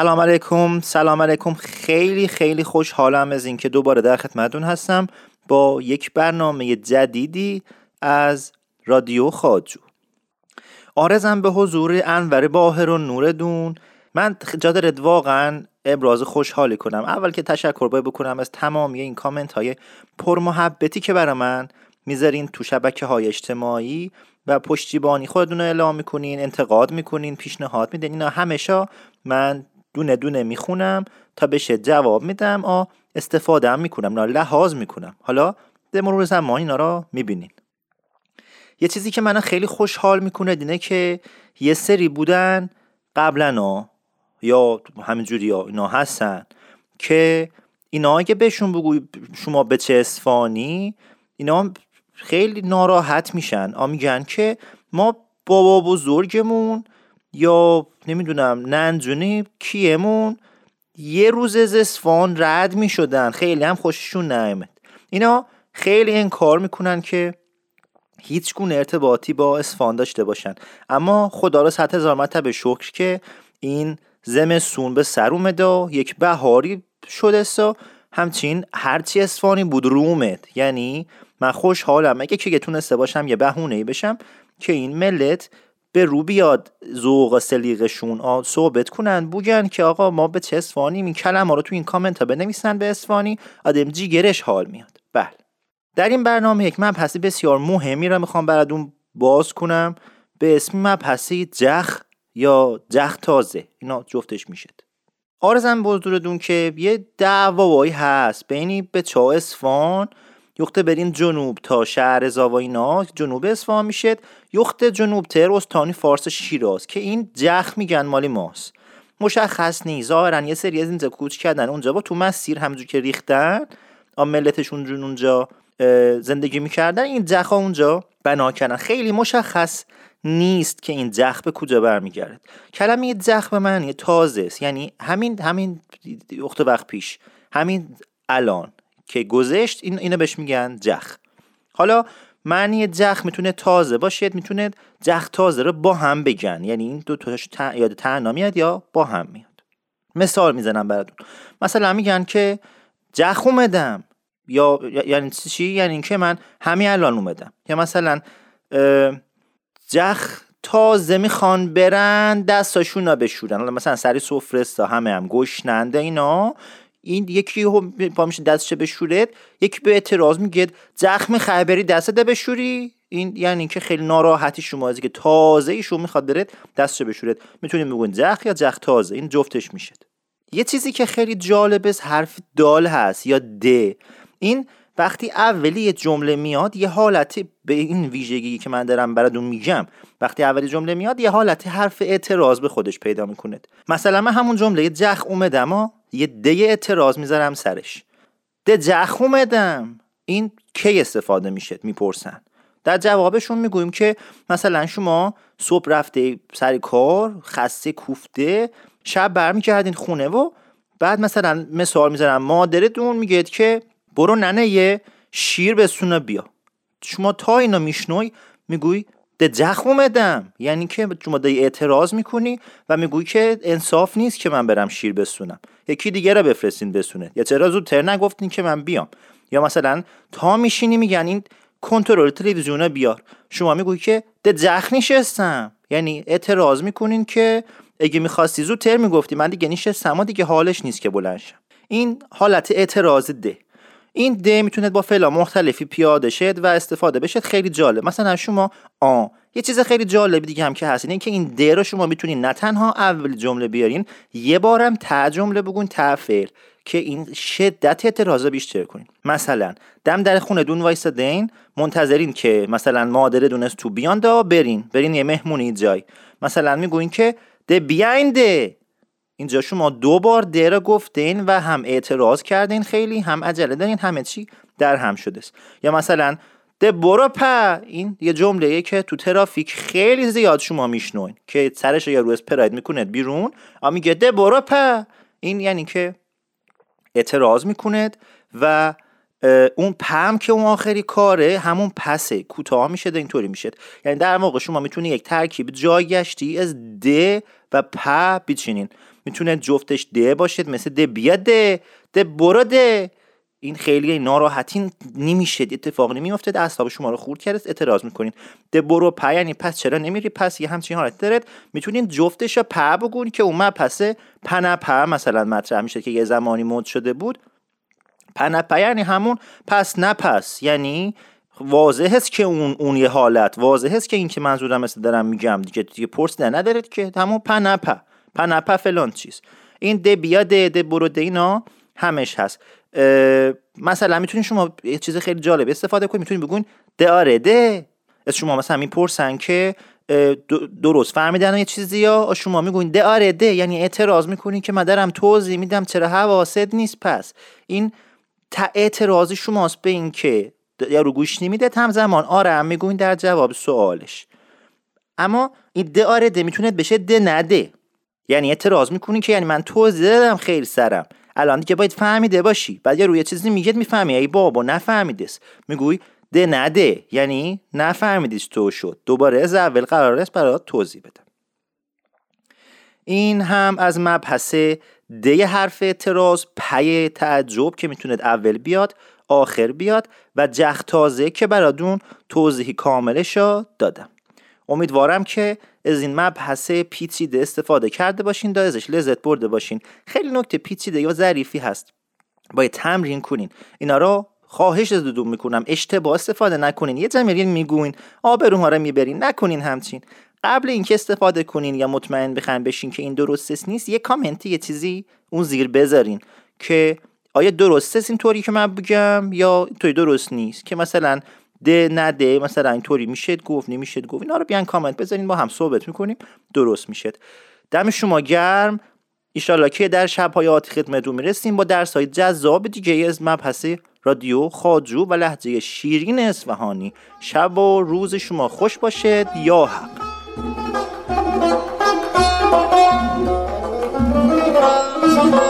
سلام علیکم. سلام علیکم. خیلی خیلی خوشحالم از اینکه دوباره در خدمتتون هستم با یک برنامه جدیدی از رادیو خاجو آرزم به حضور انور باهر و نوردون. من جا دارد واقعا ابراز خوشحالی کنم. اول که تشکر باید بکنم از تمامی این کامنت های پرمحبتی که برای من می‌ذارین تو شبکه های اجتماعی و پشتیبانی خودتون رو اعلام می‌کنین انتقاد می‌کنین پیشنهاد میدین. اینا همیشه من دونه دونه می‌خونم تا بشه جواب میدم. آ استفاده هم می‌کنم اینا لحاظ می‌کنم. حالا به مرور زمان اینا رو می‌بینین. یه چیزی که منو خیلی خوشحال می‌کنه دینه که یه سری بودن قبلا یا همینجوری ها اینا هستن که اینا اگه بهشون بگوی شما به چه اسفانی اینا خیلی ناراحت میشن. آ میگن که ما بابا بزرگمون یا نمی‌دونم ننجونی کیمون یه روز از اسفان رد می‌شدن. خیلی هم خوششون نیامد اینا خیلی انکار می‌کنن که هیچ گونه ارتباطی با اسفان داشته باشن. اما خدا رو صد هزار به شکر که این زمستون به سر اومده و یک بهاری شده سا. همچین هرچی اسفانی بود رومت یعنی من خوشحالم. اگه که تونسته باشم یه بهونه ای بشم که این ملت به رو بیاد ذوق سلیقشون صحبت کنن بگن که آقا ما به چه اسفانی این کلمه رو تو این کامنت ها بنویسن به اسفانی. آدم جیگرش حال میاد. بله. در این برنامه یک مبحثی بسیار مهمی را می‌خوام براتون باز کنم. به اسم مبحثی جخ یا جخ تازه. اینا جفتش می‌شد. آرزم بزرگتون که یه دعوایی هست بینی به چا اسفان یخته برین جنوب تا شهر زاواینا جنوب اصفهان میشه یخته جنوب تر استانی فارس شیراز که این جخ میگن مالی ماست. مشخص نیست. ظاهرا یه سری از اینجا کوچ کردن اونجا با تو مسیر همجور که ریختن. ملتشون اونجا زندگی می‌کردن. این جخ اونجا بنا کردن. خیلی مشخص نیست که این جخ به کجا برمیگرد کلمه جخ به معنی تازه است. یعنی همین همین وقت پیش. همین الان. که گذشت این اینو بهش میگن جخ. حالا معنی جخ می‌تونه تازه باشه می‌تونه جخ تازه رو با هم بگن. یعنی این دو تاش یاد تنها میاد یا با هم میاد. مثال می‌زنم براتون. مثلا میگن که جخ اومدم. یا یعنی چی یعنی اینکه من همین الان اومدم. یا مثلا جخ تازه می‌خوان برن دستاشون بشورن. مثلا سری سفره همه هم گشننده اینا. این یکی با میشه دستش بشورد یکی به اعتراض میگه زخم خبری دست ده بشوری. این یعنی که خیلی ناراحتی شما از که تازه ایشو می‌خواد برد دستش بشورد می‌تونیم بگون جخ یا جخ تازه؟ این جفتش میشه. یه چیزی که خیلی جالب حرف دال هست یا د. این وقتی اولی یه جمله میاد یه حالتی به این ویژگی که من دارم براتون میگم. وقتی اولی جمله میاد یه حالتی حرف اعتراض به خودش پیدا می‌کنه. مثلا من همون جمله جخ اومدم یه ده اعتراض می‌ذارم سرش. ده جخ اومدم. این کی استفاده میشه؟ می‌پرسن. در جوابشون می‌گوییم که مثلا شما صبح رفته سر کار خسته کوفته شب برمیگردین خونه و بعد مثلا مثال می‌ذارم مادرتون میگه که برو ننه یه شیر بسونه بیا. شما تا اینا میشنوی میگوی ده جخ اومدم. یعنی که شما ده اعتراض می‌کنی و میگوی که انصاف نیست که من برم شیر بسونم. یکی دیگه رو بفرستین بسونه. یا چرا زودتر نگفتین که من بیام؟ یا مثلا تا میشینی میگن این کنترل تلویزیون بیار. شما میگوی که ده جخ نشستم. یعنی اعتراض می‌کنین که اگه می‌خواستی زودتر می‌گفتی. من دیگه نشستم دیگه حالش نیست که بلنشم این حالت اعتراض ده. این د می‌تونه با فعلا مختلفی پیاده شد و استفاده بشه خیلی جالب. مثلا شما آ یه چیز خیلی جالب دیگه هم که هست اینه که این د رو شما می‌تونین نه تنها اول جمله بیارین یه بارم تا جمله بگون تا فعل که این شدت اعتراض بیشتر کنین. مثلا دم در خونه دون وایسادین منتظرین که مثلا مادر دونست تو بیان دا برین. برین یه مهمونی جای. مثلا می‌گوین که ده بیاین ده اینجا شما دو بار د را گفتین و هم اعتراض کردین خیلی هم عجله دارین همه چی در هم شده است. یا مثلا ده برو په این یه جمله که تو ترافیک خیلی زیاد شما میشنوین که سرش یا رو اسپراید می‌کنه بیرون. اما میگه ده برو په این یعنی که اعتراض می‌کند و اون پم که اون آخری کاره همون پسه. کوتاه میشه اینطوری میشه یعنی در واقع شما می‌تونی یک ترکیب جایگشتی از د و پ بچینین می‌تونه جفتش د باشید مثل د بیا د د برو د این خیلی ناراحتی نمیشه اتفاق نمیافته اعصاب شما رو خورد کرده اعتراض می‌کنین. ده برو په یعنی پس چرا نمیری؟ پس یه همچین حالت دارد می‌تونین جفتش رو بگون که اون پس پنه په مثلا مطرح میشه که یه زمانی مد شده بود. پنه په یعنی همون پس نه پس. یعنی واضح است که اون اون یه حالت. واضح است که این که منظورم مثل دارم میگم دیگه دیگه پرس ندارد که په پنه په فلان چیز. این ده بیا ده ده برو ده اینا همش هست. مثلا می‌تونید شما یه چیز خیلی جالب استفاده کنید. می‌تونید بگوین ده آره ده. از شما مثلا می‌پرسن که درست فهمیدن یه چیزی یا شما می‌گوین ده آره ده. یعنی اعتراض می‌کنین که من توضیح میدم چرا حواست نیست. پس این اعتراضی شماست به این که یا رو گوش نمیده هم زمان آره هم می‌گوین در جواب سوالش. اما این ده آره ده می‌تونه بشه ده نده یعنی اعتراض می‌کنین که یعنی من توضیح دادم خیلی سرم. الان دیگه باید فهمیده باشی. بعد یه روی چیزی میگه می‌فهمی. ای بابا نفهمیدس میگوی ده نده یعنی نفهمیدیش تو شد دوباره از اول قرار است برات توضیح بدم. این هم از مبحث ده حرف اعتراض پی تعجب که می‌توند اول بیاد آخر بیاد و جختازه که برادون توضیحی کاملش دادم. امیدوارم که از این مبحث پیچیده استفاده کرده باشین دا ازش لذت برده باشین. خیلی نکته پیچیده یا ظریفی هست. باید تمرین کنین. اینا رو خواهش از دودون می‌کنم. اشتباه استفاده نکنین. یه جمعیل می‌گوین آبروها رو می‌برین. نکنین همچین. قبل اینکه استفاده کنین یا مطمئن بخواین بشین که این درست نیست یه کامنتی یه چیزی اون زیر بذارین که آیا درست است اینطوری که من بگم یا توی درست نیست؟ که مثلا ده نده مثلا اینطوری میشه گفت نمیشه گفت اینا رو بیان کامنت بذارین با هم صحبت می‌کنیم درست میشه. دم شما گرم. ایشالله که در شبهای آتی خدمتتون می‌رسیم با درس های جذاب دیگه از مبحث رادیو خاجو و لحجه شیرین اصفهانی. شب و روز شما خوش باشد. یا حق. Thank you.